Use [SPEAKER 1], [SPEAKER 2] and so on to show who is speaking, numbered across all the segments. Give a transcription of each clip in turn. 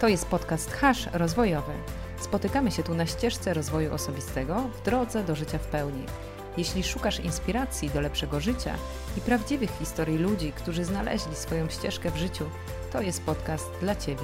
[SPEAKER 1] To jest podcast Hash Rozwojowy. Spotykamy się tu na ścieżce rozwoju osobistego w drodze do życia w pełni. Jeśli szukasz inspiracji do lepszego życia i prawdziwych historii ludzi, którzy znaleźli swoją ścieżkę w życiu, to jest podcast dla Ciebie.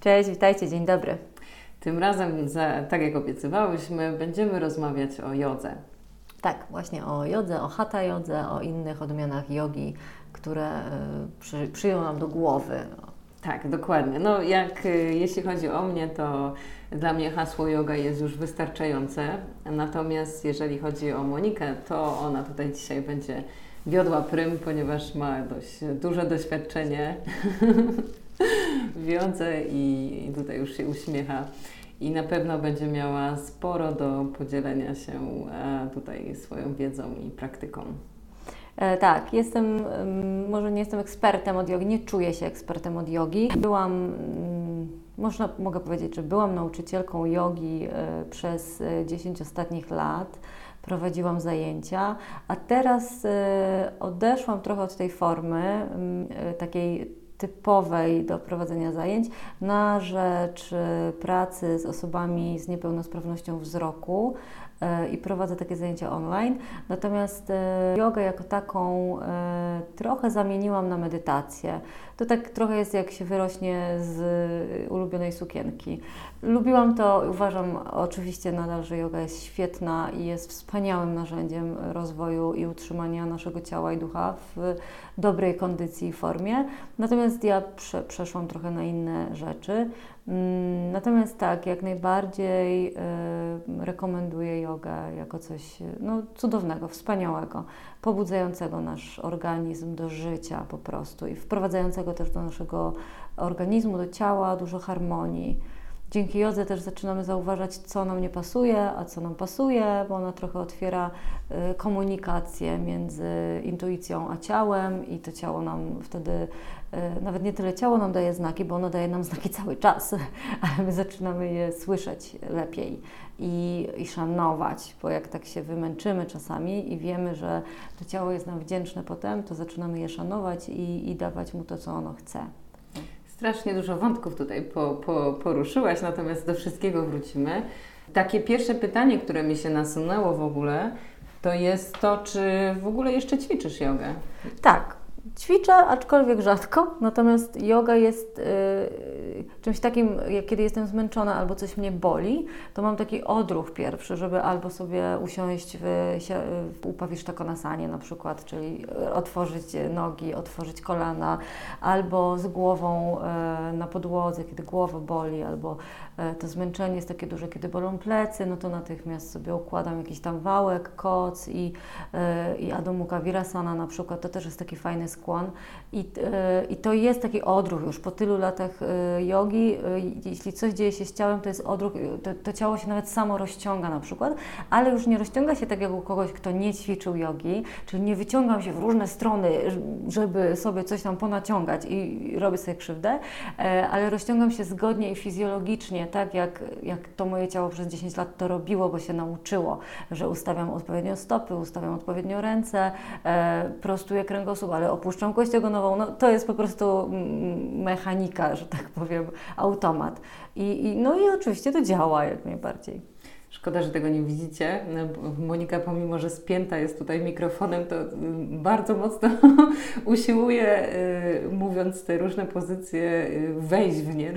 [SPEAKER 2] Cześć, witajcie, dzień dobry.
[SPEAKER 3] Tym razem, za, tak jak obiecywałyśmy, będziemy rozmawiać o jodze.
[SPEAKER 2] Tak, właśnie o jodze, o hatha jodze, o innych odmianach jogi, które y, przy, przyjął nam do głowy.
[SPEAKER 3] Tak, dokładnie. No jak y, jeśli chodzi o mnie, to dla mnie hasło yoga jest już wystarczające. Natomiast jeżeli chodzi o Monikę, to ona tutaj dzisiaj będzie wiodła prym, ponieważ ma dość duże doświadczenie w jodze i tutaj już się uśmiecha. I na pewno będzie miała sporo do podzielenia się e, tutaj swoją wiedzą i praktyką.
[SPEAKER 2] E, tak, jestem, może nie jestem ekspertem od jogi, nie czuję się ekspertem od jogi. Byłam, mm, można, mogę powiedzieć, że byłam nauczycielką jogi e, przez 10 ostatnich lat prowadziłam zajęcia, a teraz odeszłam trochę od tej formy mm, takiej typowej do prowadzenia zajęć na rzecz e, pracy z osobami z niepełnosprawnością wzroku i prowadzę takie zajęcia online. Natomiast e, jogę jako taką trochę zamieniłam na medytację. To tak trochę jest jak się wyrośnie z ulubionej sukienki. Lubiłam to, uważam oczywiście nadal, że yoga jest świetna i jest wspaniałym narzędziem rozwoju i utrzymania naszego ciała i ducha w dobrej kondycji i formie. Natomiast ja prze, przeszłam trochę na inne rzeczy. Mm, natomiast tak, jak najbardziej y, rekomenduję jogę jako coś no, cudownego, wspaniałego, pobudzającego nasz organizm do życia po prostu i wprowadzającego też do naszego organizmu, do ciała dużo harmonii. Dzięki jodze też zaczynamy zauważać, co nam nie pasuje, a co nam pasuje, bo ona trochę otwiera y, komunikację między intuicją a ciałem i to ciało nam wtedy, y, nawet nie tyle ciało nam daje znaki, bo ono daje nam znaki cały czas, ale my zaczynamy je słyszeć lepiej i, i szanować, bo jak tak się wymęczymy czasami i wiemy, że to ciało jest nam wdzięczne potem, to zaczynamy je szanować i, i dawać mu to, co ono chce.
[SPEAKER 3] Strasznie dużo wątków tutaj po, po, poruszyłaś, natomiast do wszystkiego wrócimy. Takie pierwsze pytanie, które mi się nasunęło w ogóle, to jest to, czy w ogóle jeszcze ćwiczysz jogę?
[SPEAKER 2] Tak, Ćwiczę, aczkolwiek rzadko, natomiast yoga jest y, czymś takim, jak kiedy jestem zmęczona albo coś mnie boli, to mam taki odruch pierwszy, żeby albo sobie usiąść w, w upawisztakonasanie na przykład, czyli otworzyć nogi, otworzyć kolana, albo z głową y, na podłodze, kiedy głowa boli, albo to zmęczenie jest takie duże, kiedy bolą plecy, no to natychmiast sobie układam jakiś tam wałek, koc i, y, i Adho Mukha Virasana na przykład, to też jest taki fajny skłon. I, e, i to jest taki odruch już po tylu latach e, jogi, e, jeśli coś dzieje się z ciałem, to jest odruch, to, to ciało się nawet samo rozciąga na przykład, ale już nie rozciąga się tak jak u kogoś, kto nie ćwiczył jogi, czyli nie wyciągam się w różne strony, żeby sobie coś tam ponaciągać i robię sobie krzywdę, ale rozciągam się zgodnie i fizjologicznie, tak jak, jak to moje ciało przez 10 lat to robiło, bo się nauczyło, że ustawiam odpowiednio stopy, ustawiam odpowiednio ręce, prostuję kręgosłup, ale opuszczam kość ogonową, no to jest po prostu mechanika, że tak powiem, automat. I, i, no i oczywiście to działa jak najbardziej.
[SPEAKER 3] Szkoda, że tego nie widzicie. No, Monika, pomimo że spięta jest tutaj mikrofonem, to mm, bardzo mocno usiłuje, y, mówiąc te różne pozycje, y, wejść w nie.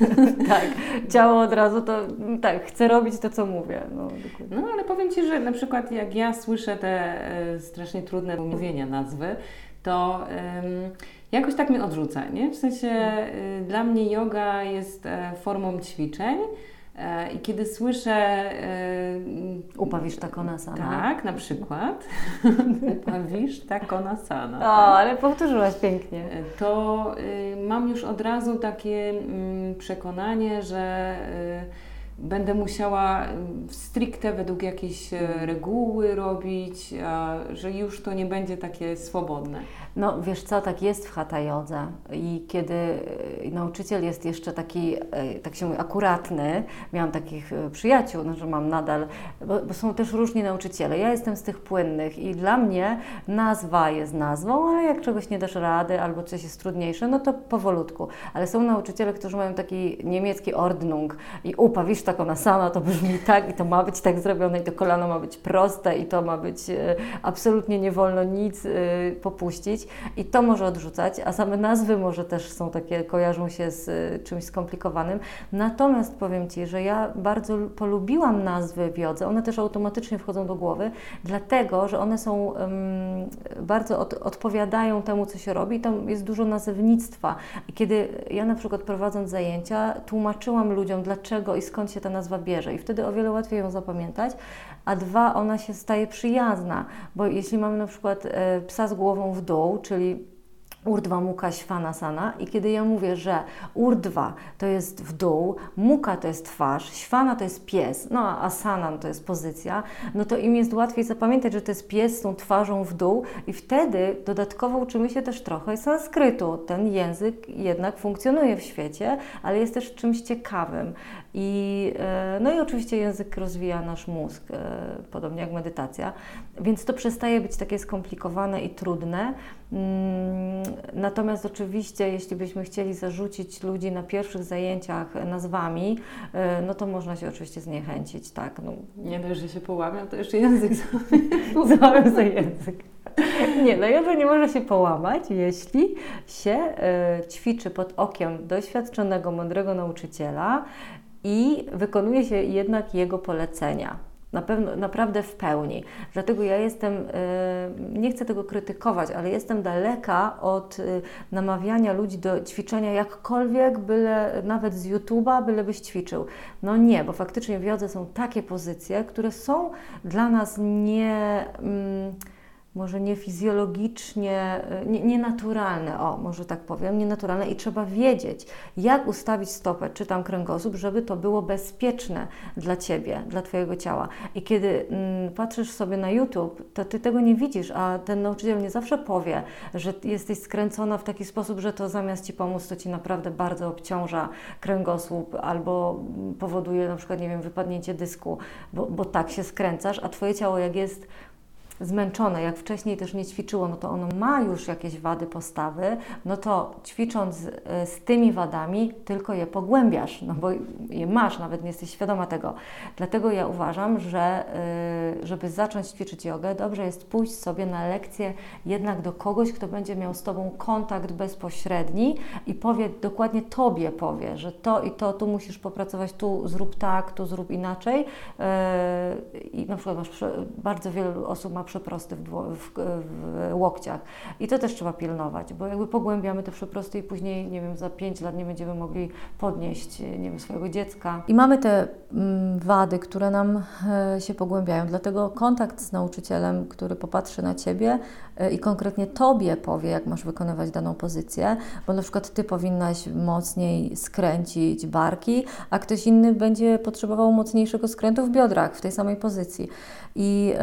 [SPEAKER 2] tak, ciało od razu to tak, chce robić to, co mówię. No,
[SPEAKER 3] no ale powiem Ci, że na przykład jak ja słyszę te y, strasznie trudne mówienia nazwy, to um, jakoś tak mnie odrzuca, nie? W sensie dla mnie yoga jest e, formą ćwiczeń. E, I kiedy słyszę.
[SPEAKER 2] Y, Upawisz takonasana.
[SPEAKER 3] Tak, na przykład. Upawisz takonasana. O,
[SPEAKER 2] tak. ale powtórzyłaś pięknie. E,
[SPEAKER 3] to y, mam już od razu takie y, przekonanie, że będę musiała stricte według jakiejś e, reguły robić, że już to nie będzie takie swobodne.
[SPEAKER 2] No wiesz co, tak jest w hatha i kiedy e, nauczyciel jest jeszcze taki, e, tak się mówi, akuratny, miałam takich przyjaciół, no, że mam nadal, bo, bo, są też różni nauczyciele. Ja jestem z tych płynnych i dla mnie nazwa jest nazwą, ale jak czegoś nie dasz rady albo coś jest trudniejsze, no to powolutku. Ale są nauczyciele, którzy mają taki niemiecki Ordnung i upa, wiesz, tak ona sama, to brzmi tak i to ma być tak zrobione i to kolano ma być proste i to ma być e, absolutnie nie wolno nic e, popuścić i to może odrzucać, a same nazwy może też są takie, kojarzą się z e, czymś skomplikowanym. Natomiast powiem Ci, że ja bardzo polubiłam nazwy w jodze, one też automatycznie wchodzą do głowy, dlatego, że one są bardzo od, odpowiadają temu, co się robi, tam jest dużo nazewnictwa. Kiedy ja na przykład prowadząc zajęcia, tłumaczyłam ludziom, dlaczego i skąd się ta nazwa bierze i wtedy o wiele łatwiej ją zapamiętać, a dwa, ona się staje przyjazna, bo jeśli mamy na przykład e, psa z głową w dół, czyli Urdwa, muka, śwana, sana. I kiedy ja mówię, że urdwa to jest w dół, muka to jest twarz, śwana to jest pies, no a asana to jest pozycja, no to im jest łatwiej zapamiętać, że to jest pies z tą twarzą w dół i wtedy dodatkowo uczymy się też trochę sanskrytu. Ten język jednak funkcjonuje w świecie, ale jest też czymś ciekawym. I, e, no i oczywiście język rozwija nasz mózg, e, podobnie jak medytacja, więc to przestaje być takie skomplikowane i trudne. Mm, natomiast oczywiście, jeśli byśmy chcieli zarzucić ludzi na pierwszych zajęciach nazwami, e, no to można się oczywiście zniechęcić, tak. No.
[SPEAKER 3] Nie dość, że się połamią, to jeszcze język
[SPEAKER 2] złamią za język. Nie, no że nie może się połamać, jeśli się ćwiczy pod okiem doświadczonego, mądrego nauczyciela, i wykonuje się jednak jego polecenia. Na pewno, naprawdę w pełni. Dlatego ja jestem, y, nie chcę tego krytykować, ale jestem daleka od y, namawiania ludzi do ćwiczenia jakkolwiek, byle nawet z YouTube'a, bylebyś ćwiczył. No nie, bo faktycznie w jodze są takie pozycje, które są dla nas nie. Mm, może nie fizjologicznie, y, nie, nienaturalne, o, może tak powiem, nienaturalne i trzeba wiedzieć, jak ustawić stopę, czy tam kręgosłup, żeby to było bezpieczne dla Ciebie, dla Twojego ciała. I kiedy mm, patrzysz sobie na YouTube, to Ty tego nie widzisz, a ten nauczyciel nie zawsze powie, że jesteś skręcona w taki sposób, że to zamiast Ci pomóc, to Ci naprawdę bardzo obciąża kręgosłup albo powoduje na przykład, nie wiem, wypadnięcie dysku, bo, bo tak się skręcasz, a Twoje ciało jak jest zmęczone, jak wcześniej też nie ćwiczyło, no to ono ma już jakieś wady postawy, no to ćwicząc e, z tymi wadami, tylko je pogłębiasz, no bo je masz, nawet nie jesteś świadoma tego. Dlatego ja uważam, że e, żeby zacząć ćwiczyć jogę, dobrze jest pójść sobie na lekcję jednak do kogoś, kto będzie miał z Tobą kontakt bezpośredni i powie, dokładnie Tobie powie, że to i to, tu musisz popracować, tu zrób tak, tu zrób inaczej. E, I na przykład masz bardzo wielu osób ma przeprosty w, w, w, łokciach. I to też trzeba pilnować, bo jakby pogłębiamy te przeprosty i później, nie wiem, za 5 lat nie będziemy mogli podnieść, nie wiem, swojego dziecka. I mamy te mm, wady, które nam e, się pogłębiają, dlatego kontakt z nauczycielem, który popatrzy na Ciebie e, i konkretnie Tobie powie, jak masz wykonywać daną pozycję, bo na przykład Ty powinnaś mocniej skręcić barki, a ktoś inny będzie potrzebował mocniejszego skrętu w biodrach w tej samej pozycji. I,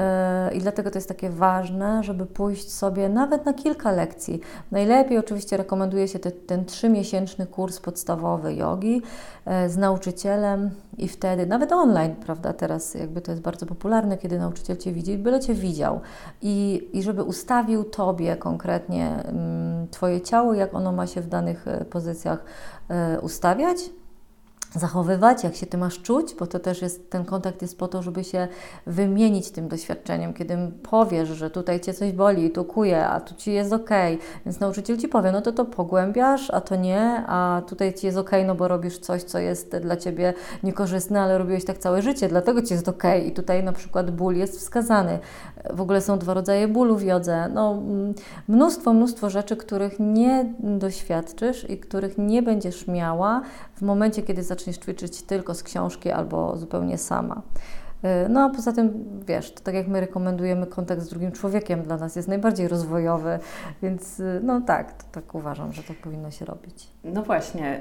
[SPEAKER 2] yy, I dlatego to jest takie ważne, żeby pójść sobie nawet na kilka lekcji. Najlepiej oczywiście rekomenduje się te, ten trzymiesięczny kurs podstawowy jogi yy, z nauczycielem i wtedy, nawet online, prawda, teraz jakby to jest bardzo popularne, kiedy nauczyciel Cię widzi, byle Cię widział i, i żeby ustawił Tobie konkretnie yy, Twoje ciało, jak ono ma się w danych e, pozycjach ustawiać, zachowywać, jak się ty masz czuć, bo to też jest, ten kontakt jest po to, żeby się wymienić tym doświadczeniem, kiedy powiesz, że tutaj cię coś boli, tu kuje, a tu ci jest ok, więc nauczyciel ci powie, no to to pogłębiasz, a to nie, a tutaj ci jest ok, no bo robisz coś, co jest dla ciebie niekorzystne, ale robiłeś tak całe życie, dlatego ci jest ok i tutaj na przykład ból jest wskazany. W ogóle są dwa rodzaje bólu w jodze, no mnóstwo, mnóstwo rzeczy, których nie doświadczysz i których nie będziesz miała w momencie, kiedy zaczniesz ćwiczyć tylko z książki albo zupełnie sama. No a poza tym, wiesz, to tak jak my rekomendujemy kontakt z drugim człowiekiem, dla nas jest najbardziej rozwojowy, więc no tak, to, tak uważam, że tak powinno się robić.
[SPEAKER 3] No właśnie,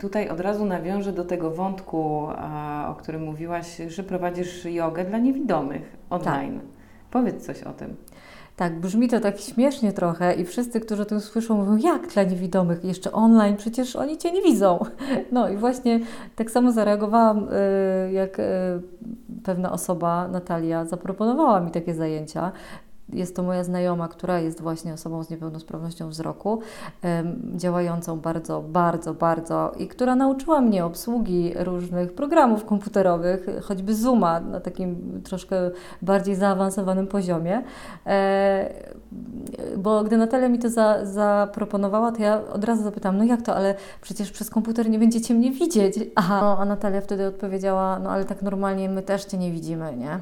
[SPEAKER 3] tutaj od razu nawiążę do tego wątku, o którym mówiłaś, że prowadzisz jogę dla niewidomych online. Tak. Powiedz coś o tym.
[SPEAKER 2] Tak, brzmi to tak śmiesznie trochę i wszyscy, którzy to słyszą, mówią, jak dla niewidomych, jeszcze online, przecież oni Cię nie widzą. No i właśnie tak samo zareagowałam, y, jak y, pewna osoba, Natalia, zaproponowała mi takie zajęcia jest to moja znajoma, która jest właśnie osobą z niepełnosprawnością wzroku, działającą bardzo, bardzo, bardzo i która nauczyła mnie obsługi różnych programów komputerowych, choćby Zooma na takim troszkę bardziej zaawansowanym poziomie. E, bo gdy Natalia mi to za, zaproponowała, to ja od razu zapytałam, no jak to, ale przecież przez komputer nie będziecie mnie widzieć. Aha. No, a Natalia wtedy odpowiedziała, no ale tak normalnie my też Cię nie widzimy, nie?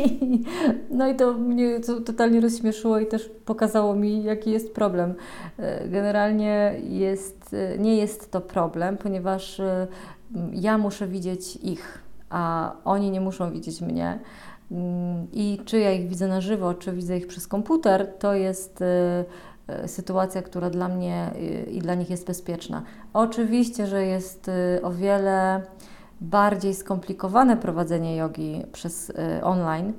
[SPEAKER 2] no i to mnie totalnie rozśmieszyło i też pokazało mi, jaki jest problem. E, generalnie jest, e, nie jest to problem, ponieważ e, ja muszę widzieć ich, a oni nie muszą widzieć mnie. Mm, I czy ja ich widzę na żywo, czy widzę ich przez komputer, to jest sytuacja, która dla mnie i dla nich jest bezpieczna. Oczywiście, że jest o wiele bardziej skomplikowane prowadzenie jogi przez online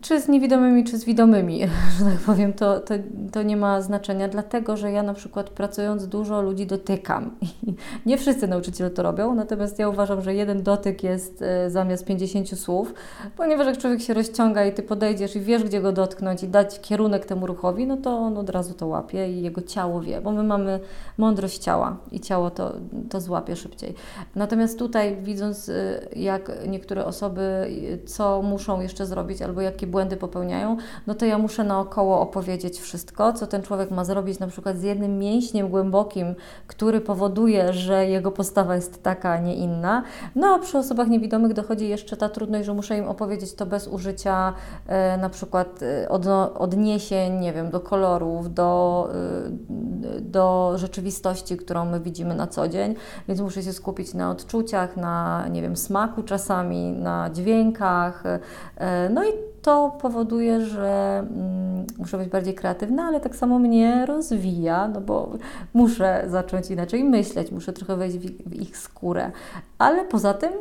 [SPEAKER 2] czy z niewidomymi, czy z widomymi, że tak powiem, to, to, to nie ma znaczenia, dlatego że ja na przykład pracując dużo ludzi dotykam. I nie wszyscy nauczyciele to robią, natomiast ja uważam, że jeden dotyk jest e, zamiast 50 słów, ponieważ jak człowiek się rozciąga i ty podejdziesz i wiesz, gdzie go dotknąć i dać kierunek temu ruchowi, no to on od razu to łapie i jego ciało wie, bo my mamy mądrość ciała i ciało to, to złapie szybciej. Natomiast tutaj widząc, e, jak niektóre osoby, co muszą jeszcze zrobić, zrobić albo jakie błędy popełniają, no to ja muszę naokoło opowiedzieć wszystko, co ten człowiek ma zrobić na przykład z jednym mięśniem głębokim, który powoduje, że jego postawa jest taka, a nie inna. No a przy osobach niewidomych dochodzi jeszcze ta trudność, że muszę im opowiedzieć to bez użycia e, na przykład e, od, odniesień, nie wiem, do kolorów, do, e, do rzeczywistości, którą my widzimy na co dzień, więc muszę się skupić na odczuciach, na, nie wiem, smaku czasami, na dźwiękach, e, no i to powoduje, że mm, muszę być bardziej kreatywna, ale tak samo mnie rozwija, no bo muszę zacząć inaczej myśleć, muszę trochę wejść w ich skórę. Ale poza tym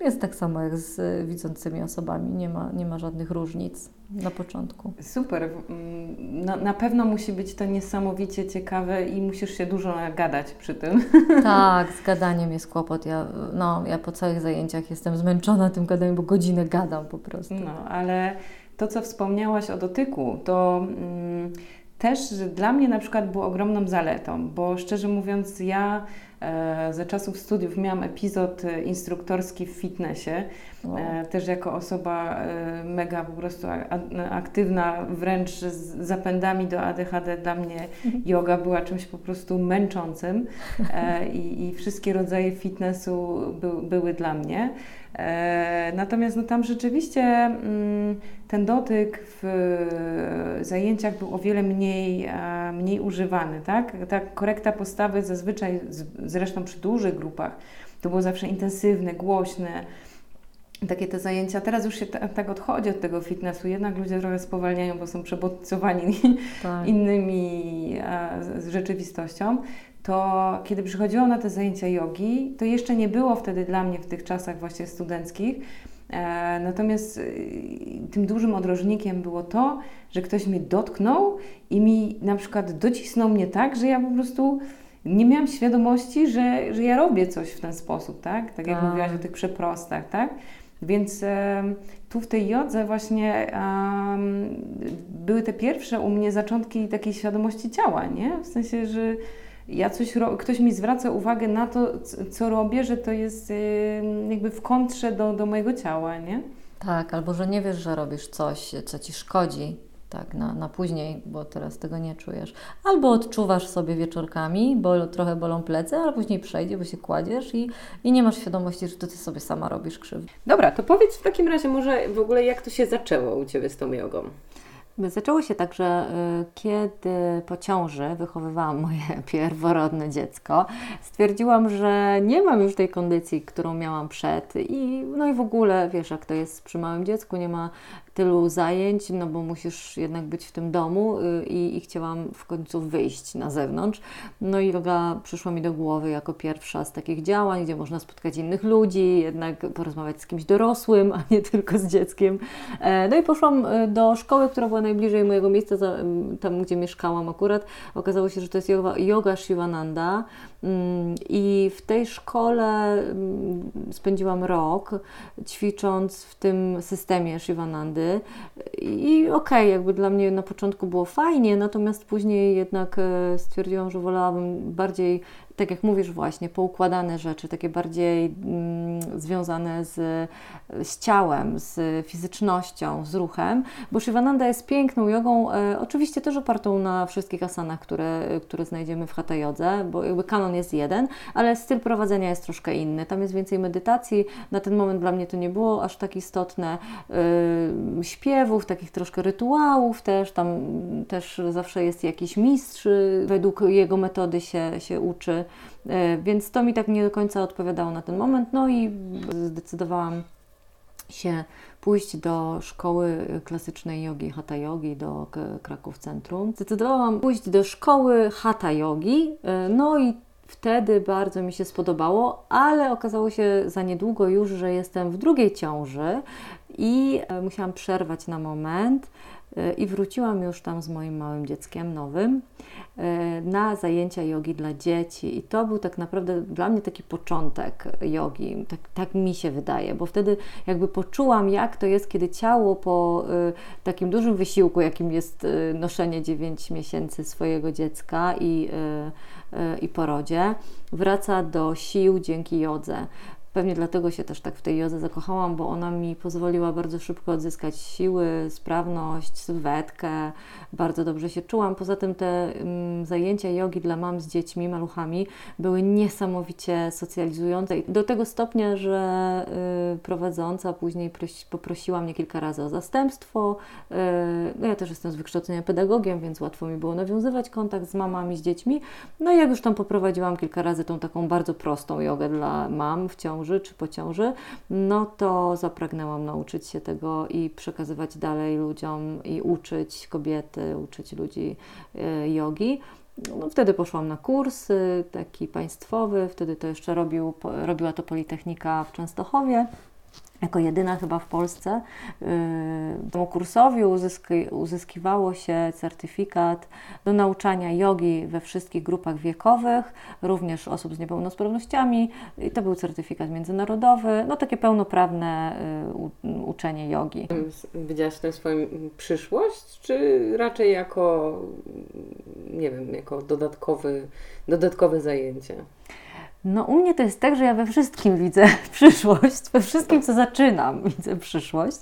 [SPEAKER 2] jest tak samo jak z widzącymi osobami, nie ma, nie ma żadnych różnic na początku.
[SPEAKER 3] Super. Mm, na, na pewno musi być to niesamowicie ciekawe i musisz się dużo gadać przy tym.
[SPEAKER 2] Tak, z gadaniem jest kłopot. Ja, no, ja po całych zajęciach jestem zmęczona tym gadaniem, bo godzinę gadam po prostu.
[SPEAKER 3] No, ale to, co wspomniałaś o dotyku, to mm, też dla mnie na przykład było ogromną zaletą, bo szczerze mówiąc, ja E, za czasów studiów miałam epizod e, instruktorski w fitnessie. Wow. E, też jako osoba mega po prostu aktywna, wręcz z zapędami do ADHD, dla mnie yoga była czymś po prostu męczącym i, i wszystkie rodzaje fitnessu by, były dla mnie. E, natomiast no, tam rzeczywiście mm, ten dotyk w zajęciach był o wiele mniej, mniej używany. Tak? Ta korekta postawy zazwyczaj, zresztą przy dużych grupach, to było zawsze intensywne, głośne. Takie te zajęcia, teraz już się tak odchodzi od tego fitnessu, jednak ludzie trochę spowalniają, bo są przebodźcowani tak. innymi z rzeczywistością to kiedy przychodziłam na te zajęcia jogi, to jeszcze nie było wtedy dla mnie w tych czasach właśnie studenckich. E, natomiast y, tym dużym odrożnikiem było to, że ktoś mnie dotknął i mi na przykład docisnął mnie tak, że ja po prostu nie miałam świadomości, że, że ja robię coś w ten sposób, tak? Tak jak A. Tak. mówiłaś o tych przeprostach, tak? Więc e, tu w tej jodze właśnie były te pierwsze u mnie zaczątki takiej świadomości ciała, nie? W sensie, że ja coś, ktoś mi zwraca uwagę na to, co robię, że to jest jakby w kontrze do, do mojego ciała, nie?
[SPEAKER 2] Tak, albo że nie wiesz, że robisz coś, co ci szkodzi, tak, na, na później, bo teraz tego nie czujesz. Albo odczuwasz sobie wieczorkami, bo trochę bolą plecy, ale później przejdzie, bo się kładziesz i, i nie masz świadomości, że to ty sobie sama robisz krzywdę.
[SPEAKER 3] Dobra, to powiedz w takim razie może w ogóle, jak to się zaczęło u Ciebie z tą jogą?
[SPEAKER 2] Zaczęło się tak, że y, kiedy po ciąży wychowywałam moje pierworodne dziecko, stwierdziłam, że nie mam już tej kondycji, którą miałam przed i no i w ogóle, wiesz, jak to jest przy małym dziecku, nie ma tylu zajęć, no bo musisz jednak być w tym domu y, i, i chciałam w końcu wyjść na zewnątrz. No i yoga przyszła mi do głowy jako pierwsza z takich działań, gdzie można spotkać innych ludzi, jednak porozmawiać z kimś dorosłym, a nie tylko z dzieckiem. E, no i poszłam y, do szkoły, która była najbliżej mojego miejsca, tam gdzie mieszkałam akurat. Okazało się, że to jest yoga, yoga Shivananda i w tej szkole mm, spędziłam rok ćwicząc w tym systemie Shivanandy i okej, okay, jakby dla mnie na początku było fajnie, natomiast później jednak e, stwierdziłam, że wolałabym bardziej tak jak mówisz właśnie, poukładane rzeczy, takie bardziej mm, związane z, z ciałem, z fizycznością, z ruchem, bo Shivananda jest piękną jogą, e, oczywiście też opartą na wszystkich asanach, które, które znajdziemy w Hatha Jodze, bo jakby kanon jest jeden, ale styl prowadzenia jest troszkę inny. Tam jest więcej medytacji, na ten moment dla mnie to nie było aż tak istotne, e, śpiewów, takich troszkę rytuałów też, tam też zawsze jest jakiś mistrz, według jego metody się, się uczy więc to mi tak nie do końca odpowiadało na ten moment. No i zdecydowałam się pójść do szkoły klasycznej jogi, hatha yogi, do Kraków Centrum. Zdecydowałam pójść do szkoły hatha yogi, e, no i wtedy bardzo mi się spodobało, ale okazało się za niedługo już, że jestem w drugiej ciąży i e, musiałam przerwać na moment i wróciłam już tam z moim małym dzieckiem nowym. E, na zajęcia jogi dla dzieci. I to był tak naprawdę dla mnie taki początek jogi. Tak, tak mi się wydaje, bo wtedy jakby poczułam, jak to jest, kiedy ciało po y, takim dużym wysiłku, jakim jest noszenie 9 miesięcy swojego dziecka i, i porodzie, wraca do sił dzięki jodze. Pewnie dlatego się też tak w tej jodze zakochałam, bo ona mi pozwoliła bardzo szybko odzyskać siły, sprawność, sylwetkę. Bardzo dobrze się czułam. Poza tym te um, zajęcia jogi dla mam z dziećmi, maluchami były niesamowicie socjalizujące. Do tego stopnia, że y, prowadząca później prosi, poprosiła mnie kilka razy o zastępstwo. Y, no ja też jestem z wykształcenia pedagogiem, więc łatwo mi było nawiązywać kontakt z mamami, z dziećmi. No i jak już tam poprowadziłam kilka razy tą taką bardzo prostą jogę dla mam w ciąży, ciąży czy po ciąży, no to zapragnęłam nauczyć się tego i przekazywać dalej ludziom i uczyć kobiety, uczyć ludzi e, jogi. No, wtedy poszłam na kurs taki państwowy, wtedy to jeszcze robił, robiła to Politechnika w Częstochowie jako jedyna chyba w Polsce. Temu kursowi uzyski, uzyskiwało się certyfikat do nauczania jogi we wszystkich grupach wiekowych, również osób z niepełnosprawnościami. I to był certyfikat międzynarodowy, no takie pełnoprawne y, uczenie jogi.
[SPEAKER 3] Widziałaś w tym swoją przyszłość, czy raczej jako, nie wiem, jako dodatkowy, dodatkowe zajęcie?
[SPEAKER 2] No u mnie to jest tak, że ja we wszystkim widzę przyszłość, we wszystkim co zaczynam widzę przyszłość.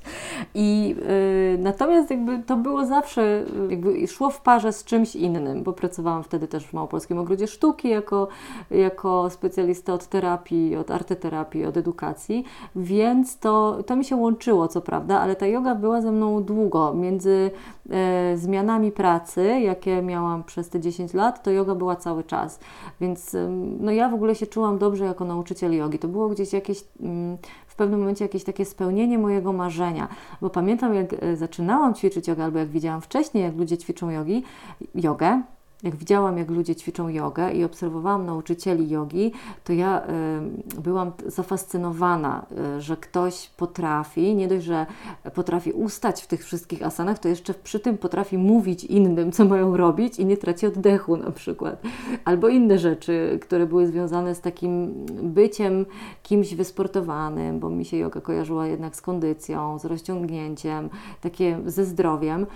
[SPEAKER 2] I yy, natomiast jakby to było zawsze, jakby szło w parze z czymś innym, bo pracowałam wtedy też w Małopolskim Ogrodzie Sztuki jako, jako specjalista od terapii, od arteterapii, od edukacji, więc to, to mi się łączyło co prawda, ale ta yoga była ze mną długo, między e, zmianami pracy, jakie miałam przez te 10 lat, to yoga była cały czas, więc no ja w ogóle się czułam dobrze jako nauczyciel jogi. To było gdzieś jakieś, mm, w pewnym momencie jakieś takie spełnienie mojego marzenia, bo pamiętam jak e, zaczynałam ćwiczyć jogę, albo jak widziałam wcześniej, jak ludzie ćwiczą jogi, jogę, jak widziałam, jak ludzie ćwiczą jogę i obserwowałam nauczycieli jogi, to ja y, byłam zafascynowana, y, że ktoś potrafi, nie dość, że potrafi ustać w tych wszystkich asanach, to jeszcze przy tym potrafi mówić innym, co mają robić i nie traci oddechu na przykład. Albo inne rzeczy, które były związane z takim byciem kimś wysportowanym, bo mi się yoga kojarzyła jednak z kondycją, z rozciągnięciem, takie ze zdrowiem,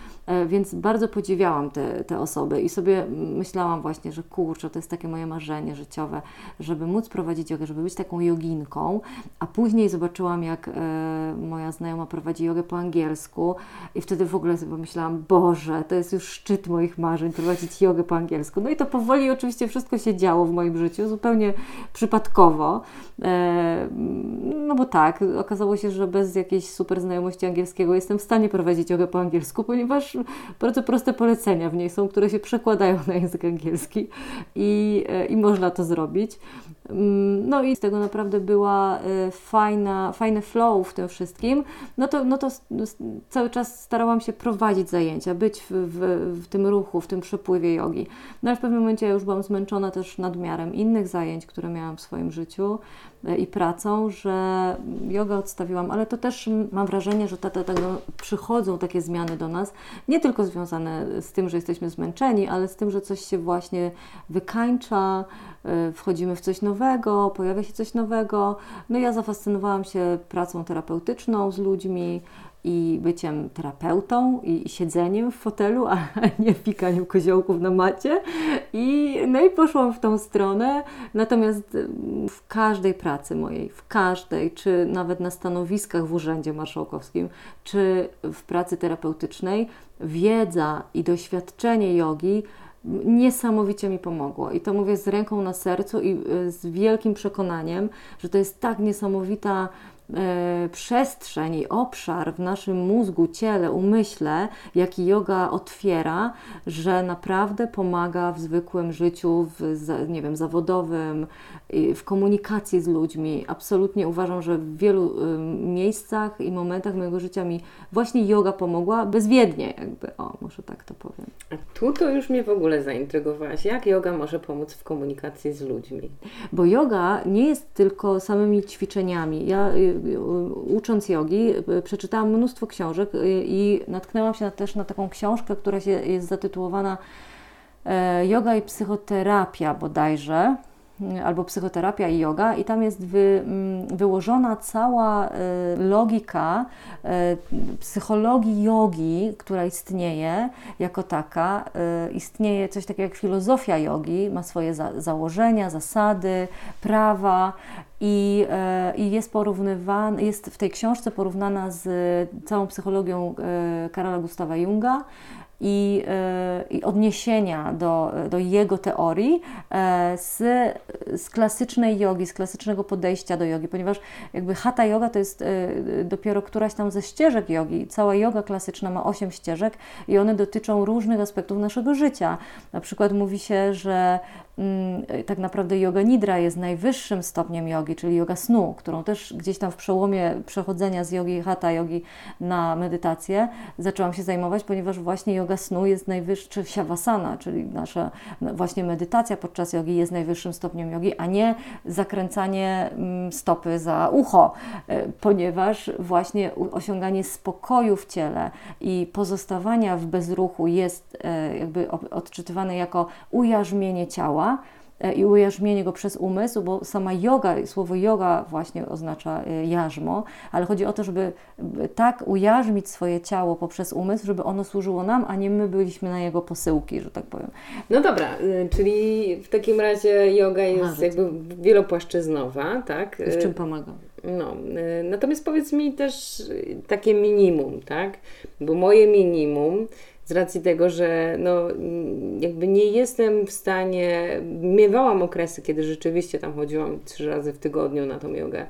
[SPEAKER 2] y, więc bardzo podziwiałam te, te osoby i sobie myślałam właśnie, że kurczę, to jest takie moje marzenie życiowe, żeby móc prowadzić jogę, żeby być taką joginką, a później zobaczyłam, jak e, moja znajoma prowadzi jogę po angielsku i wtedy w ogóle sobie pomyślałam, Boże, to jest już szczyt moich marzeń, prowadzić jogę po angielsku. No i to powoli oczywiście wszystko się działo w moim życiu, zupełnie przypadkowo. E, no bo tak, okazało się, że bez jakiejś super znajomości angielskiego jestem w stanie prowadzić jogę po angielsku, ponieważ bardzo proste polecenia w niej są, które się przekładają na język angielski i, e, i można to zrobić. Mm, no i z tego naprawdę była e, fajna, fajny flow w tym wszystkim. No to, no to cały czas starałam się prowadzić zajęcia, być w, w, w tym ruchu, w tym przepływie jogi. No ale w pewnym momencie ja już byłam zmęczona też nadmiarem innych zajęć, które miałam w swoim życiu e, i pracą, że jogę odstawiłam, ale to też mam wrażenie, że te, te, przychodzą takie zmiany do nas, nie tylko związane z tym, że jesteśmy zmęczeni, ale z tym, że coś się właśnie wykańcza, wchodzimy w coś nowego, pojawia się coś nowego. No ja zafascynowałam się pracą terapeutyczną z ludźmi, i byciem terapeutą i, siedzeniem w fotelu, a nie pikaniem koziołków na macie. I, no i poszłam w tą stronę. Natomiast mm, w każdej pracy mojej, w każdej, czy nawet na stanowiskach w Urzędzie Marszałkowskim, czy w pracy terapeutycznej, wiedza i doświadczenie jogi niesamowicie mi pomogło. I to mówię z ręką na sercu i y, z wielkim przekonaniem, że to jest tak niesamowita przestrzeń i obszar w naszym mózgu, ciele, umyśle, jaki yoga otwiera, że naprawdę pomaga w zwykłym życiu, w, nie wiem, zawodowym, w komunikacji z ludźmi. Absolutnie uważam, że w wielu y, miejscach i momentach mojego życia mi właśnie yoga pomogła bezwiednie, jakby, o, może tak to powiem.
[SPEAKER 3] A tu to już mnie w ogóle zaintrygowałaś. Jak yoga może pomóc w komunikacji z ludźmi?
[SPEAKER 2] Bo yoga nie jest tylko samymi ćwiczeniami. Ja y, ucząc jogi przeczytałam mnóstwo książek i natknęłam się też na taką książkę, która się, jest zatytułowana e, Yoga i psychoterapia bodajże albo psychoterapia i yoga, i tam jest wy, mm, wyłożona cała y, logika y, psychologii jogi, która istnieje jako taka. Y, istnieje coś takiego jak filozofia jogi, ma swoje za, założenia, zasady, prawa i, i jest porównywana, jest w tej książce porównana z całą psychologią Karola Gustawa Junga i, e, i odniesienia do, do jego teorii e, z, z klasycznej jogi, z klasycznego podejścia do jogi, ponieważ jakby hatha yoga to jest e, dopiero któraś tam ze ścieżek jogi. Cała yoga klasyczna ma osiem ścieżek i one dotyczą różnych aspektów naszego życia. Na przykład mówi się, że tak naprawdę yoga nidra jest najwyższym stopniem jogi, czyli yoga snu, którą też gdzieś tam w przełomie przechodzenia z jogi hatha yogi na medytację zaczęłam się zajmować, ponieważ właśnie yoga snu jest najwyższy, shavasana, czyli nasza właśnie medytacja podczas jogi jest najwyższym stopniem jogi, a nie zakręcanie mm, stopy za ucho, e, ponieważ właśnie osiąganie spokoju w ciele i pozostawania w bezruchu jest e, jakby odczytywane jako ujarzmienie ciała, E, i ujarzmienie go przez umysł, bo sama yoga, słowo yoga właśnie oznacza e, jarzmo, ale chodzi o to, żeby tak ujarzmić swoje ciało poprzez umysł, żeby ono służyło nam, a nie my byliśmy na jego posyłki, że tak powiem.
[SPEAKER 3] No dobra, y, czyli w takim razie yoga jest jakby wielopłaszczyznowa, tak?
[SPEAKER 2] I w czym pomaga?
[SPEAKER 3] No, y, natomiast powiedz mi też takie minimum, tak? Bo moje minimum z racji tego, że no, jakby nie jestem w stanie, miewałam okresy, kiedy rzeczywiście tam chodziłam trzy razy w tygodniu na tą jogę.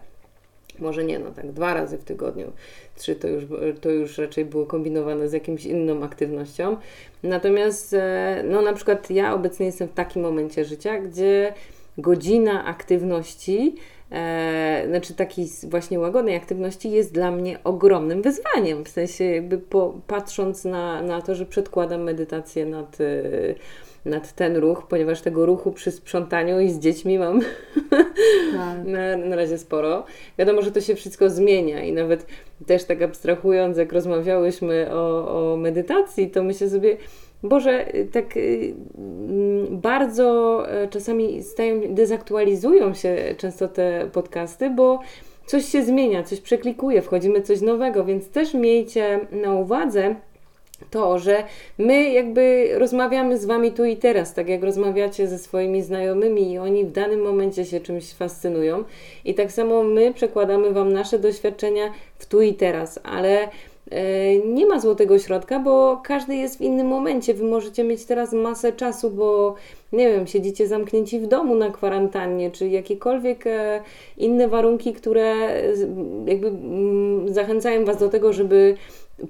[SPEAKER 3] Może nie, no tak, dwa razy w tygodniu. Trzy to już, to już raczej było kombinowane z jakimś inną aktywnością. Natomiast, e, no na przykład ja obecnie jestem w takim momencie życia, gdzie godzina aktywności e, znaczy takiej właśnie łagodnej aktywności jest dla mnie ogromnym wyzwaniem. W sensie jakby po, patrząc na, na to, że przedkładam medytację nad, e, nad ten ruch, ponieważ tego ruchu przy sprzątaniu i z dziećmi mam tak. na, na razie sporo. Wiadomo, że to się wszystko zmienia i nawet też tak abstrahując, jak rozmawiałyśmy o, o medytacji, to myślę sobie, Boże, y, tak y, mm, bardzo e, czasami stają, dezaktualizują się często te podcasty, bo coś się zmienia, coś przeklikuje, wchodzimy coś nowego, więc też miejcie na uwadze, to, że my jakby rozmawiamy z Wami tu i teraz, tak jak rozmawiacie ze swoimi znajomymi i oni w danym momencie się czymś fascynują. I tak samo my przekładamy Wam nasze doświadczenia w tu i teraz, ale nie ma złotego środka, bo każdy jest w innym momencie. Wy możecie mieć teraz masę czasu, bo nie wiem, siedzicie zamknięci w domu na kwarantannie, czy jakiekolwiek e, inne warunki, które jakby mm, zachęcają Was do tego, żeby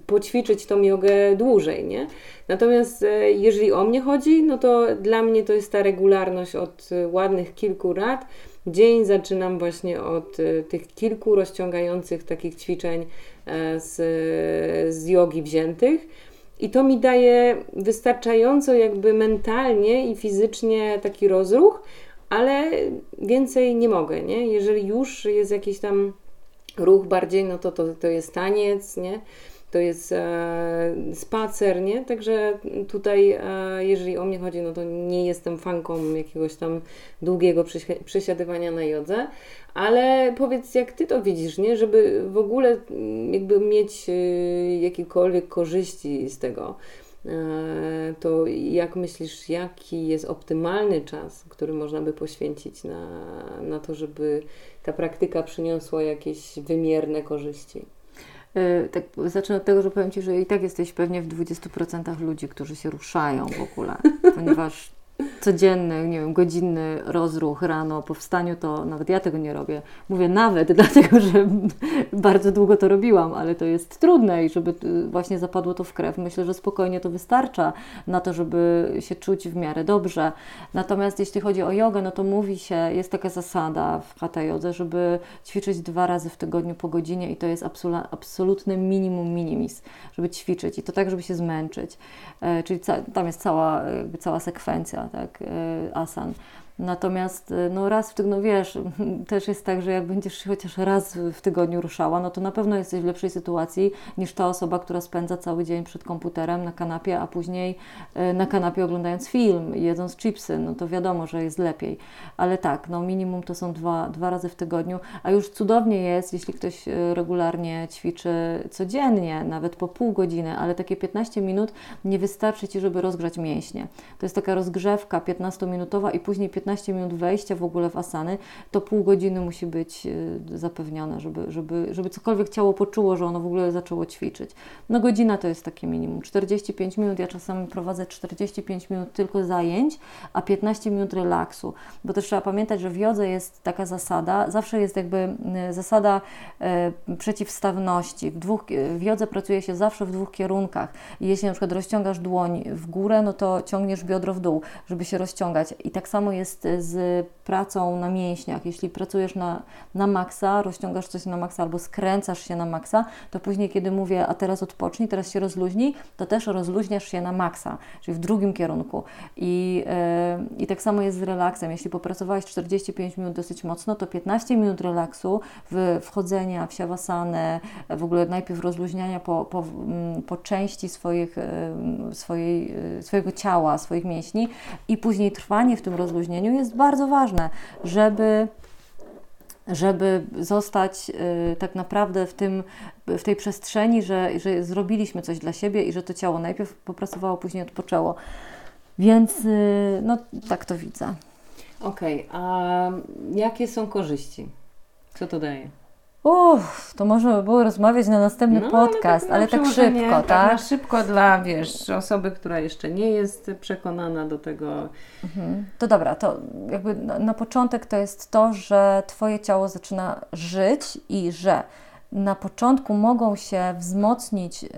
[SPEAKER 3] poćwiczyć tą jogę dłużej, nie? Natomiast e, jeżeli o mnie chodzi, no to dla mnie to jest ta regularność od e, ładnych kilku lat. Dzień zaczynam właśnie od e, tych kilku rozciągających takich ćwiczeń z, z jogi wziętych. I to mi daje wystarczająco jakby mentalnie i fizycznie taki rozruch, ale więcej nie mogę, nie? Jeżeli już jest jakiś tam ruch bardziej, no to to, to jest taniec, nie? To jest e, spacer, nie? Także tutaj, e, jeżeli o mnie chodzi, no to nie jestem fanką jakiegoś tam długiego przesiadywania na jodze, ale powiedz, jak Ty to widzisz, nie? Żeby w ogóle mm, jakby mieć e, jakiekolwiek korzyści z tego, e, to jak myślisz, jaki jest optymalny czas, który można by poświęcić na, na to, żeby ta praktyka przyniosła jakieś wymierne korzyści?
[SPEAKER 2] Y, tak, zacznę od tego, że powiem Ci, że i tak jesteś pewnie w 20% ludzi, którzy się ruszają w ogóle, ponieważ codzienny, nie wiem, godzinny rozruch rano po wstaniu, to nawet ja tego nie robię. Mówię nawet, dlatego że bardzo długo to robiłam, ale to jest trudne i żeby y, właśnie zapadło to w krew. Myślę, że spokojnie to wystarcza na to, żeby się czuć w miarę dobrze. Natomiast jeśli chodzi o jogę, no to mówi się, jest taka zasada w hatha jodze, żeby ćwiczyć dwa razy w tygodniu po godzinie i to jest absolutne minimum minimis, żeby ćwiczyć i to tak, żeby się zmęczyć. E, czyli tam jest cała, cała sekwencja tak, e, asan. Natomiast y, no raz w tygodniu, no wiesz, też jest tak, że jak będziesz chociaż raz w tygodniu ruszała, no to na pewno jesteś w lepszej sytuacji niż ta osoba, która spędza cały dzień przed komputerem na kanapie, a później y, na kanapie oglądając film jedząc chipsy, no to wiadomo, że jest lepiej. Ale tak, no minimum to są dwa, dwa razy w tygodniu, a już cudownie jest, jeśli ktoś y, regularnie ćwiczy codziennie, nawet po pół godziny, ale takie 15 minut nie wystarczy Ci, żeby rozgrzać mięśnie. To jest taka rozgrzewka 15-minutowa i później 15 15 minut wejścia w ogóle w asany, to pół godziny musi być y, zapewnione, żeby, żeby, żeby cokolwiek ciało poczuło, że ono w ogóle zaczęło ćwiczyć. No godzina to jest takie minimum. 45 minut, ja czasami prowadzę 45 minut tylko zajęć, a 15 minut relaksu, bo też trzeba pamiętać, że w jodze jest taka zasada, zawsze jest jakby y, zasada e, przeciwstawności. W, dwóch, w jodze pracuje się zawsze w dwóch kierunkach. Jeśli na przykład rozciągasz dłoń w górę, no to ciągniesz biodro w dół, żeby się rozciągać. I tak samo jest jest z pracą na mięśniach. Jeśli pracujesz na, na maksa, rozciągasz coś na maksa albo skręcasz się na maksa, to później, kiedy mówię, a teraz odpocznij, teraz się rozluźnij, to też rozluźniasz się na maksa, czyli w drugim kierunku. I, yy, i tak samo jest z relaksem. Jeśli popracowałeś 45 minut dosyć mocno, to 15 minut relaksu, w wchodzenia w siawasanę, w ogóle najpierw rozluźniania po, po, mm, po części swoich, swojej, yy, swojego ciała, swoich mięśni i później trwanie w tym rozluźnieniu jest bardzo ważne, żeby żeby zostać y, tak naprawdę w, tym, w tej przestrzeni, że, że zrobiliśmy coś dla siebie i że to ciało najpierw popracowało, później odpoczęło. Więc y, no, tak to widzę.
[SPEAKER 3] Okej, okay, a jakie są korzyści? Co to daje?
[SPEAKER 2] Uff, to można by było rozmawiać na następny no, podcast, ale tak, ale tak szybko, tak? tak?
[SPEAKER 3] Na szybko dla, wiesz, osoby, która jeszcze nie jest przekonana do tego.
[SPEAKER 2] Mhm. To dobra, to jakby na, na początek to jest to, że Twoje ciało zaczyna żyć i że na początku mogą się wzmocnić y,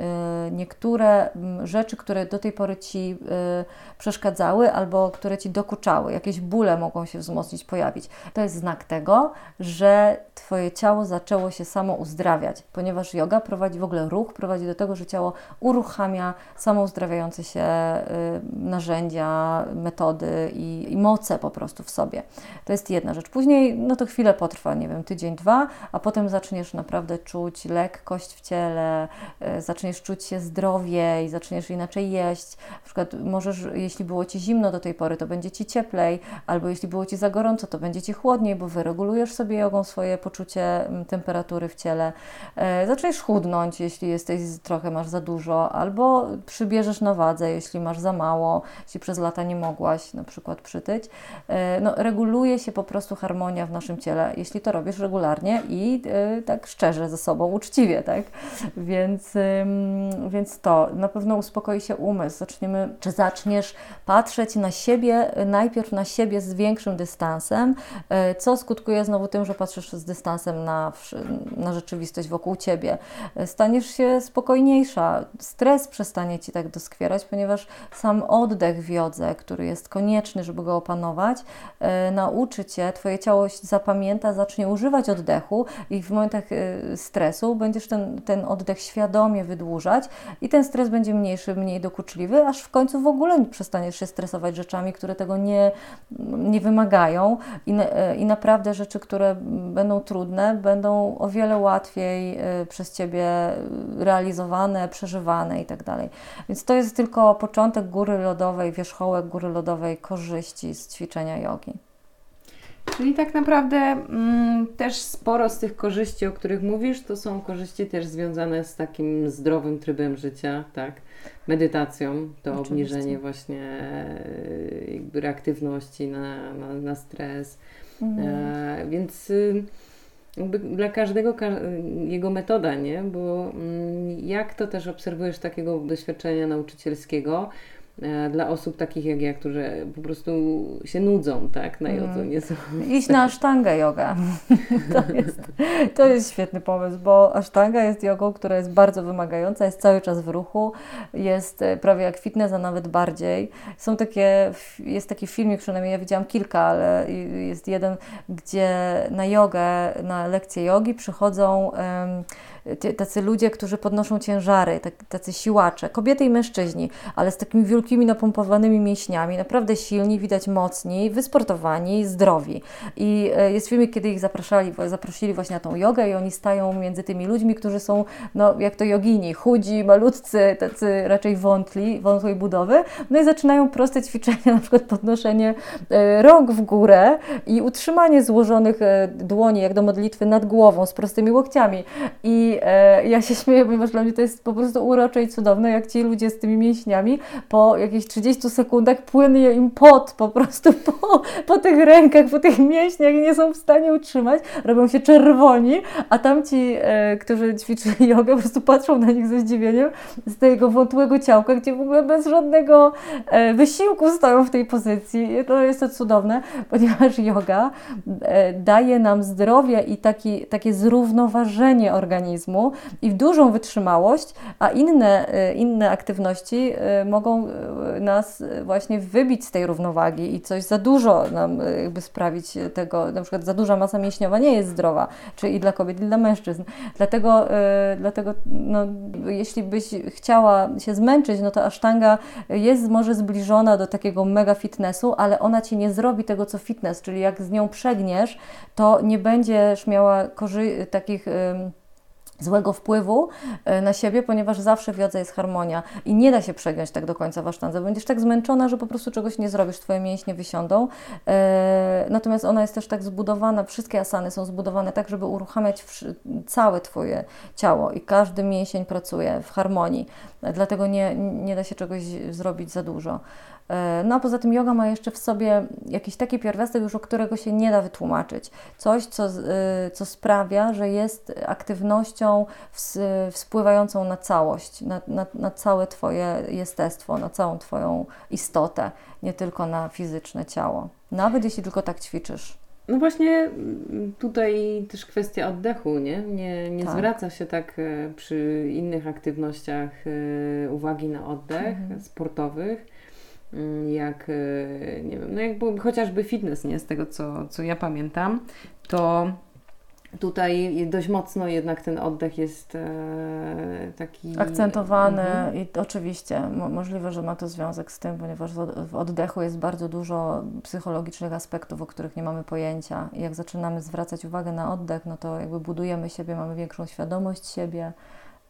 [SPEAKER 2] niektóre rzeczy, które do tej pory Ci y, przeszkadzały albo które Ci dokuczały. Jakieś bóle mogą się wzmocnić, pojawić. To jest znak tego, że Twoje ciało zaczęło się samo uzdrawiać, ponieważ yoga prowadzi w ogóle ruch, prowadzi do tego, że ciało uruchamia samo uzdrawiające się y, narzędzia, metody i, i moce po prostu w sobie. To jest jedna rzecz. Później, no to chwilę potrwa, nie wiem, tydzień, dwa, a potem zaczniesz naprawdę czuć lekkość w ciele, e, zaczniesz czuć się zdrowiej, zaczniesz inaczej jeść. Na przykład możesz, jeśli było Ci zimno do tej pory, to będzie Ci cieplej, albo jeśli było Ci za gorąco, to będzie Ci chłodniej, bo wyregulujesz sobie jogą swoje poczucie temperatury w ciele. E, zaczniesz chudnąć, jeśli jesteś trochę, masz za dużo, albo przybierzesz na wadze, jeśli masz za mało, jeśli przez lata nie mogłaś na przykład przytyć. E, no, reguluje się po prostu harmonia w naszym ciele, jeśli to robisz regularnie i tak szczerze ze sobą uczciwie, tak? Więc, więc to na pewno uspokoi się umysł. Zaczniemy, czy zaczniesz patrzeć na siebie, najpierw na siebie z większym dystansem, e, co skutkuje znowu tym, że patrzysz z dystansem na, na rzeczywistość wokół ciebie. E, staniesz się spokojniejsza, stres przestanie ci tak doskwierać, ponieważ sam oddech w jodze, który jest konieczny, żeby go opanować, e, nauczy cię, twoje ciało zapamięta, zacznie używać oddechu i w momentach stresu będziesz ten, ten oddech świadomie wydłużać i ten stres będzie mniejszy, mniej dokuczliwy, aż w końcu w ogóle przestaniesz się stresować rzeczami, które tego nie, nie wymagają i, i naprawdę rzeczy, które będą trudne, będą o wiele łatwiej y, przez Ciebie realizowane, przeżywane i tak. Więc to jest tylko początek góry lodowej, wierzchołek góry lodowej korzyści z ćwiczenia jogi.
[SPEAKER 3] Czyli tak naprawdę mm, też sporo z tych korzyści, o których mówisz, to są korzyści też związane z takim zdrowym trybem życia, tak? Medytacją, to Oczywiście. obniżenie właśnie e, jakby reaktywności na, na, na stres. Mhm. E, więc y, jakby dla każdego ka jego metoda, nie? Bo mm, jak to też obserwujesz takiego doświadczenia nauczycielskiego, dla osób takich jak ja, które po prostu się nudzą, tak, na jodze. Mm. Nie są...
[SPEAKER 2] Iść na asztangę yoga. To jest, to jest świetny pomysł, bo asztanga jest jogą, która jest bardzo wymagająca, jest cały czas w ruchu, jest e, prawie jak fitness, a nawet bardziej. Są takie, jest taki filmik, przynajmniej ja widziałam kilka, ale jest jeden, gdzie na jogę, na lekcję jogi przychodzą um, tacy ludzie, którzy podnoszą ciężary, tak, tacy siłacze, kobiety i mężczyźni, ale z takimi wielkimi napompowanymi mięśniami, naprawdę silni, widać mocni, wysportowani, zdrowi. I e, jest filmik, kiedy ich zapraszali, zaprosili właśnie na tą jogę i oni stają między tymi ludźmi, którzy są, no jak to jogini, chudzi, malutcy, tacy raczej wątli, wątłej budowy, no i zaczynają proste ćwiczenia, na przykład podnoszenie e, rąk w górę i utrzymanie złożonych e, dłoni, jak do modlitwy nad głową, z prostymi łokciami. I ja się śmieję, ponieważ dla mnie to jest po prostu urocze i cudowne, jak ci ludzie z tymi mięśniami po jakichś 30 sekundach płynie im pot po prostu po, po tych rękach, po tych mięśniach nie są w stanie utrzymać, robią się czerwoni, a tamci, e, którzy ćwiczyli jogę, po prostu patrzą na nich ze zdziwieniem z tego wątłego ciałka, gdzie w ogóle bez żadnego e, wysiłku stoją w tej pozycji. I to jest to cudowne, ponieważ yoga e, daje nam zdrowie i taki, takie zrównoważenie organizmu i dużą wytrzymałość, a inne, y, inne aktywności y, mogą y, nas właśnie wybić z tej równowagi i coś za dużo nam jakby sprawić tego, na przykład za duża masa mięśniowa nie jest zdrowa, czy i dla kobiet, i dla mężczyzn. Dlatego, dlatego no, jeśli byś chciała się zmęczyć, no to asztanga jest może zbliżona do takiego mega fitnessu, ale ona Ci nie zrobi tego, co fitness, czyli jak z nią przegniesz, to nie będziesz miała korzy- takich złego wpływu e, na siebie, ponieważ zawsze w jodze jest harmonia i nie da się przegiąć tak do końca w asztandze. Będziesz tak zmęczona, że po prostu czegoś nie zrobisz, Twoje mięśnie wysiądą. E, natomiast ona jest też tak zbudowana, wszystkie asany są zbudowane tak, żeby uruchamiać całe Twoje ciało i każdy mięsień pracuje w harmonii. Dlatego nie, nie da się czegoś zrobić za dużo. E, no a poza tym yoga ma jeszcze w sobie jakiś taki pierwiastek, już o którego się nie da wytłumaczyć. Coś, co, e, co sprawia, że jest aktywnością wpływającą na całość, na, na, na całe Twoje jestestwo, na całą Twoją istotę, nie tylko na fizyczne ciało. Nawet jeśli tylko tak ćwiczysz.
[SPEAKER 3] No właśnie mm, tutaj też kwestia oddechu, nie? Nie, nie tak. zwraca się tak e, przy innych aktywnościach uwagi na oddech mhm. sportowych. Mm, jak, e, nie wiem, no jak chociażby fitness, nie, z tego co, co ja pamiętam, to tutaj dość mocno jednak ten oddech jest e, taki...
[SPEAKER 2] Akcentowany mhm. i oczywiście możliwe, że ma to związek z tym, ponieważ w oddechu jest bardzo dużo psychologicznych aspektów, o których nie mamy pojęcia. I jak zaczynamy zwracać uwagę na oddech, no to jakby budujemy siebie, mamy większą świadomość siebie,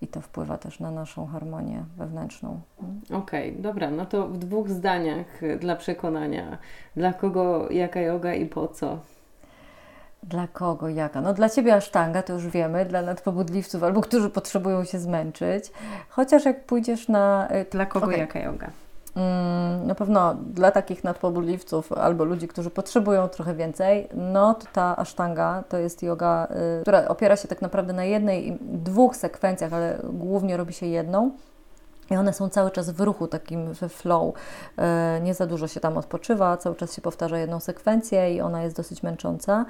[SPEAKER 2] i to wpływa też na naszą harmonię wewnętrzną.
[SPEAKER 3] Okej, okay, dobra, no to w dwóch zdaniach dla przekonania, dla kogo jaka yoga i po co?
[SPEAKER 2] Dla kogo jaka? No dla Ciebie asztanga, to już wiemy, dla nadpobudliwców albo którzy potrzebują się zmęczyć. Chociaż jak pójdziesz na...
[SPEAKER 3] Y, dla kogo okay. jaka yoga?
[SPEAKER 2] Mm, na pewno dla takich nadpobudliwców albo ludzi, którzy potrzebują trochę więcej, no to ta ashtanga to jest yoga, y, która opiera się tak naprawdę na jednej, dwóch sekwencjach, ale głównie robi się jedną. I one są cały czas w ruchu, takim we flow. E, nie za dużo się tam odpoczywa, cały czas się powtarza jedną sekwencję i ona jest dosyć męcząca.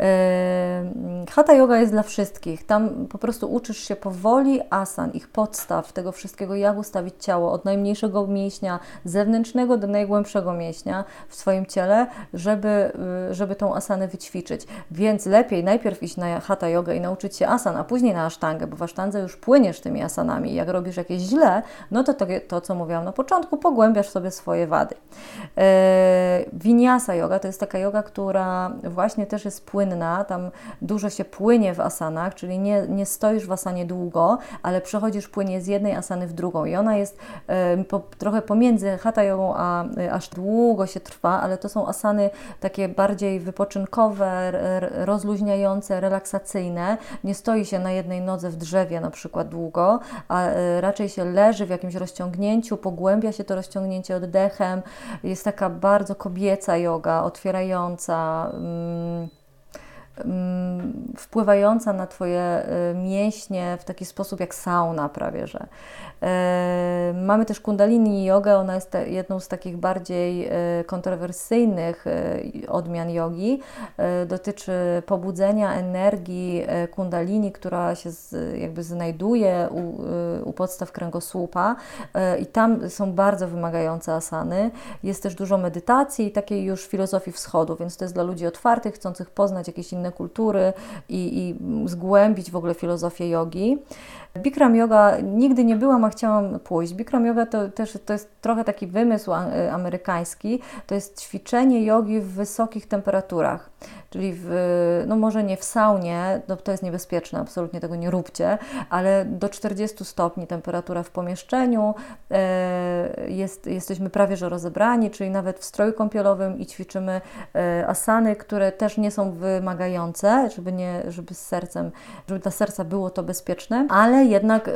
[SPEAKER 2] E, hatha yoga jest dla wszystkich. Tam po prostu uczysz się powoli asan, ich podstaw, tego wszystkiego, jak ustawić ciało od najmniejszego mięśnia zewnętrznego do najgłębszego mięśnia w swoim ciele, żeby, y, żeby tą asanę wyćwiczyć. Więc lepiej najpierw iść na hatha yoga i nauczyć się asan, a później na asztangę, bo w asztandze już płyniesz tymi asanami. Jak robisz jakieś źle, no to, to to, co mówiłam na początku, pogłębiasz sobie swoje wady. E, Vinyasa yoga to jest taka yoga, która właśnie też jest płynna, tam dużo się płynie w asanach, czyli nie, nie stoisz w asanie długo, ale przechodzisz płynie z jednej asany w drugą i ona jest e, po, trochę pomiędzy hatha jogą, a e, aż długo się trwa, ale to są asany takie bardziej wypoczynkowe, rozluźniające, relaksacyjne. Nie stoi się na jednej nodze w drzewie na przykład długo, a raczej się leży w jakimś rozciągnięciu, pogłębia się to rozciągnięcie oddechem. Jest taka bardzo kobieca yoga, otwierająca. Mm, wpływająca na Twoje y, mięśnie w taki sposób jak sauna prawie, że. E, mamy też kundalini yoga, ona jest jedną z takich bardziej e, kontrowersyjnych odmian jogi. Dotyczy pobudzenia energii kundalini, która się jakby znajduje u, u podstaw kręgosłupa i tam są bardzo wymagające asany. Jest też dużo medytacji i takiej już filozofii wschodu, więc to jest dla ludzi otwartych, chcących poznać jakieś inne kultury i, i zgłębić w ogóle filozofię jogi. Bikram yoga nigdy nie byłam, a chciałam pójść. Bikram yoga to też to jest trochę taki wymysł amerykański. To jest ćwiczenie jogi w wysokich temperaturach czyli w, no może nie w saunie, no to jest niebezpieczne, absolutnie tego nie róbcie, ale do 40 stopni temperatura w pomieszczeniu, e, jest, jesteśmy prawie że rozebrani, czyli nawet w stroju kąpielowym i ćwiczymy e, asany, które też nie są wymagające, żeby, nie, żeby z sercem, żeby dla serca było to bezpieczne, ale jednak e,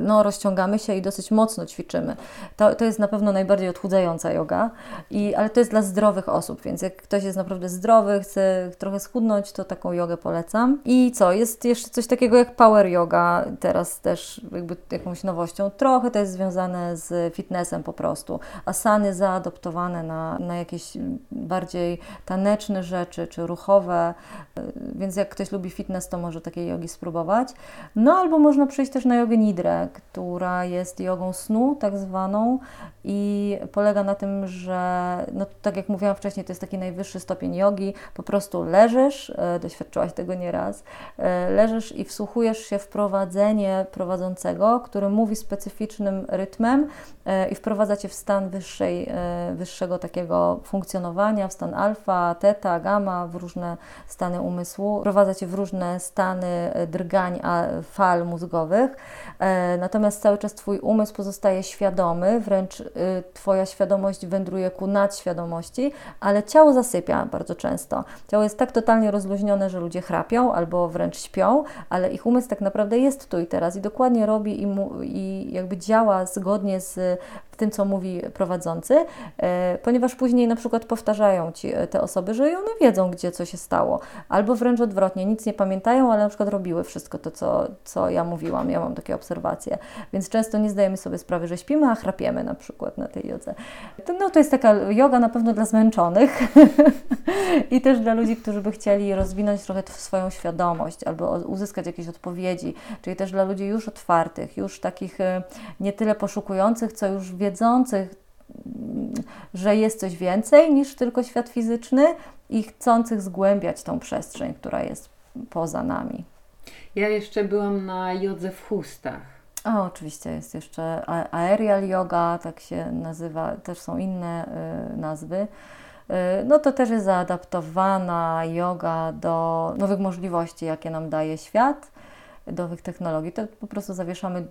[SPEAKER 2] no, rozciągamy się i dosyć mocno ćwiczymy. To, to jest na pewno najbardziej odchudzająca yoga, i, ale to jest dla zdrowych osób, więc jak ktoś jest naprawdę zdrowy, chce trochę schudnąć, to taką jogę polecam. I co, jest jeszcze coś takiego jak power yoga, teraz też jakby jakąś nowością. Trochę to jest związane z fitnessem po prostu. Asany zaadoptowane na, na jakieś bardziej taneczne rzeczy, czy ruchowe, więc jak ktoś lubi fitness, to może takiej jogi spróbować. No albo można przyjść też na jogę nidrę, która jest jogą snu tak zwaną i polega na tym, że no tak jak mówiłam wcześniej, to jest taki najwyższy stopień jogi, po prostu leżysz, e, doświadczyłaś tego nieraz, e, leżysz i wsłuchujesz się w prowadzenie prowadzącego, który mówi specyficznym rytmem e, i wprowadza cię w stan wyższej, wyższego takiego funkcjonowania, w stan alfa, teta, gamma, w różne stany umysłu, wprowadza cię w różne stany drgań, fal mózgowych, natomiast cały czas Twój umysł pozostaje świadomy, wręcz Twoja świadomość wędruje ku nadświadomości, ale ciało zasypia bardzo często. Ciało jest tak totalnie rozluźnione, że ludzie chrapią albo wręcz śpią, ale ich umysł tak naprawdę jest tu i teraz i dokładnie robi i, mu, i jakby działa zgodnie z tym, co mówi prowadzący, e, ponieważ później na przykład powtarzają ci e, te osoby, że one wiedzą, gdzie co się stało, albo wręcz odwrotnie, nic nie pamiętają, ale na przykład robiły wszystko to, co, co ja mówiłam. Ja mam takie obserwacje, więc często nie zdajemy sobie sprawy, że śpimy, a chrapiemy na przykład na tej jodze. To, no to jest taka yoga na pewno dla zmęczonych i też dla ludzi, którzy by chcieli rozwinąć trochę swoją świadomość albo uzyskać jakieś odpowiedzi, czyli też dla ludzi już otwartych, już takich e, nie tyle poszukujących, co już wiedzących, że jest coś więcej niż tylko świat fizyczny i chcących zgłębiać tą przestrzeń, która jest poza nami.
[SPEAKER 3] Ja jeszcze byłam na jodze w chustach.
[SPEAKER 2] A, oczywiście jest jeszcze aerial yoga, tak się nazywa, też są inne y, nazwy. Y, no to też jest zaadaptowana yoga do nowych możliwości, jakie nam daje świat, nowych technologii. To po prostu zawieszamy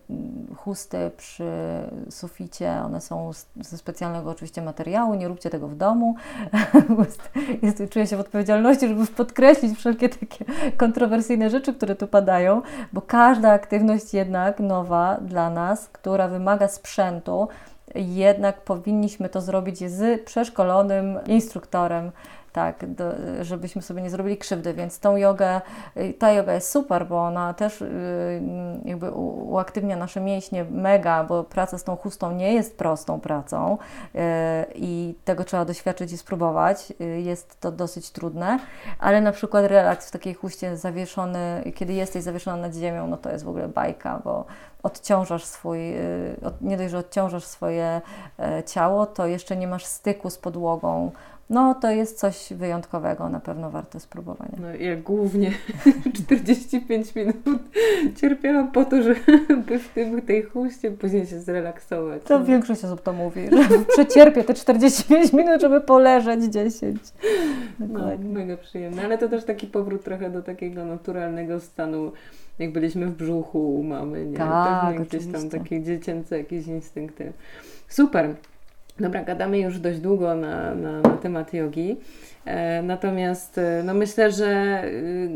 [SPEAKER 2] chusty przy suficie, one są ze specjalnego oczywiście materiału, nie róbcie tego w domu. jest, czuję się w odpowiedzialności, żeby podkreślić wszelkie takie kontrowersyjne rzeczy, które tu padają, bo każda aktywność jednak nowa dla nas, która wymaga sprzętu, jednak powinniśmy to zrobić z przeszkolonym instruktorem, tak, do, żebyśmy sobie nie zrobili krzywdy, więc tą jogę, y, ta yoga jest super, bo ona też y, jakby uaktywnia nasze mięśnie mega, bo praca z tą chustą nie jest prostą pracą y, i tego trzeba doświadczyć i spróbować. Jest to dosyć trudne, ale na przykład relaks w takiej chuście zawieszony, kiedy jesteś zawieszona nad ziemią, no to jest w ogóle bajka, bo odciążasz swój, nie dość, że odciążasz swoje e, ciało, to jeszcze nie masz styku z podłogą, no to jest coś wyjątkowego, na pewno warte spróbowania.
[SPEAKER 3] No ja głównie 45 minut cierpiałam po to, żeby w tym, tej chuście później się zrelaksować.
[SPEAKER 2] To no. większość osób to mówi, że przecierpię te 45 minut, żeby poleżeć 10.
[SPEAKER 3] No, mega przyjemne, ale to też taki powrót trochę do takiego naturalnego stanu, jak byliśmy w brzuchu u mamy, nie?
[SPEAKER 2] Tak,
[SPEAKER 3] Pewnie gdzieś tam takie dziecięce jakieś instynkty. Super. Dobra, gadamy już dość długo na, na, na temat jogi. E, natomiast e, no myślę, że y,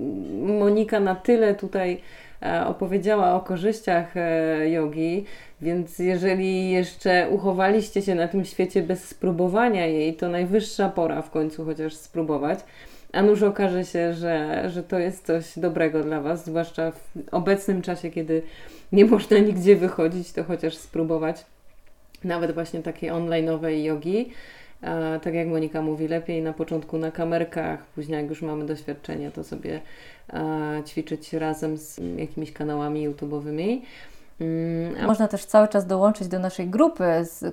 [SPEAKER 3] Monika na tyle tutaj e, opowiedziała o korzyściach e, jogi, więc jeżeli jeszcze uchowaliście się na tym świecie bez spróbowania jej, to najwyższa pora w końcu chociaż spróbować. A nuż okaże się, że, że to jest coś dobrego dla Was, zwłaszcza w obecnym czasie, kiedy nie można nigdzie wychodzić, to chociaż spróbować nawet właśnie takiej online'owej jogi. E, tak jak Monika mówi, lepiej na początku na kamerkach, później jak już mamy doświadczenie, to sobie ćwiczyć razem z jakimiś kanałami YouTube'owymi.
[SPEAKER 2] Mm, Można też cały czas dołączyć do naszej grupy,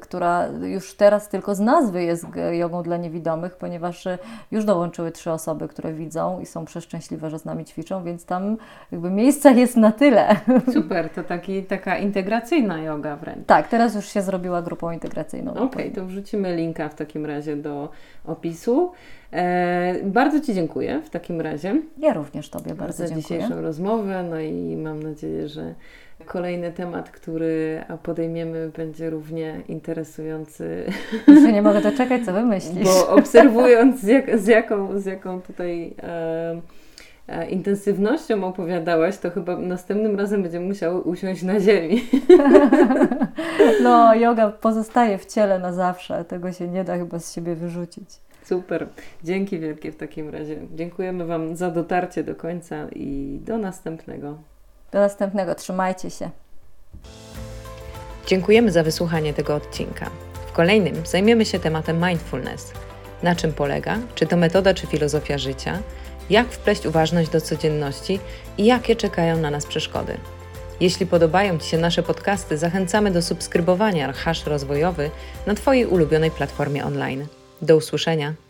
[SPEAKER 2] która już teraz tylko z nazwy jest jogą dla niewidomych, ponieważ e, już dołączyły trzy osoby, które widzą i są przeszczęśliwe, że z nami ćwiczą, więc tam jakby miejsca jest na tyle.
[SPEAKER 3] Super, to taki, taka integracyjna yoga wręcz.
[SPEAKER 2] Tak, teraz już się zrobiła grupą integracyjną.
[SPEAKER 3] Okej, okay, to wrzucimy linka w takim razie do opisu. E, bardzo Ci dziękuję w takim razie.
[SPEAKER 2] Ja również Tobie bardzo
[SPEAKER 3] za
[SPEAKER 2] dziękuję.
[SPEAKER 3] Za dzisiejszą rozmowę, no i mam nadzieję, że Kolejny temat, który podejmiemy, będzie równie interesujący.
[SPEAKER 2] Już nie mogę doczekać, co wymyślisz.
[SPEAKER 3] Bo obserwując, z, jak, z, jaką, z jaką tutaj e, e, intensywnością opowiadałaś, to chyba następnym razem będziemy musiały usiąść na ziemi.
[SPEAKER 2] No, yoga pozostaje w ciele na zawsze. Tego się nie da chyba z siebie wyrzucić.
[SPEAKER 3] Super. Dzięki wielkie w takim razie. Dziękujemy Wam za dotarcie do końca i do następnego.
[SPEAKER 2] Do następnego, trzymajcie się.
[SPEAKER 1] Dziękujemy za wysłuchanie tego odcinka. W kolejnym zajmiemy się tematem mindfulness. Na czym polega? Czy to metoda, czy filozofia życia? Jak wpleść uważność do codzienności i jakie czekają na nas przeszkody? Jeśli podobają Ci się nasze podcasty, zachęcamy do subskrybowania Hash Rozwojowy na Twojej ulubionej platformie online. Do usłyszenia!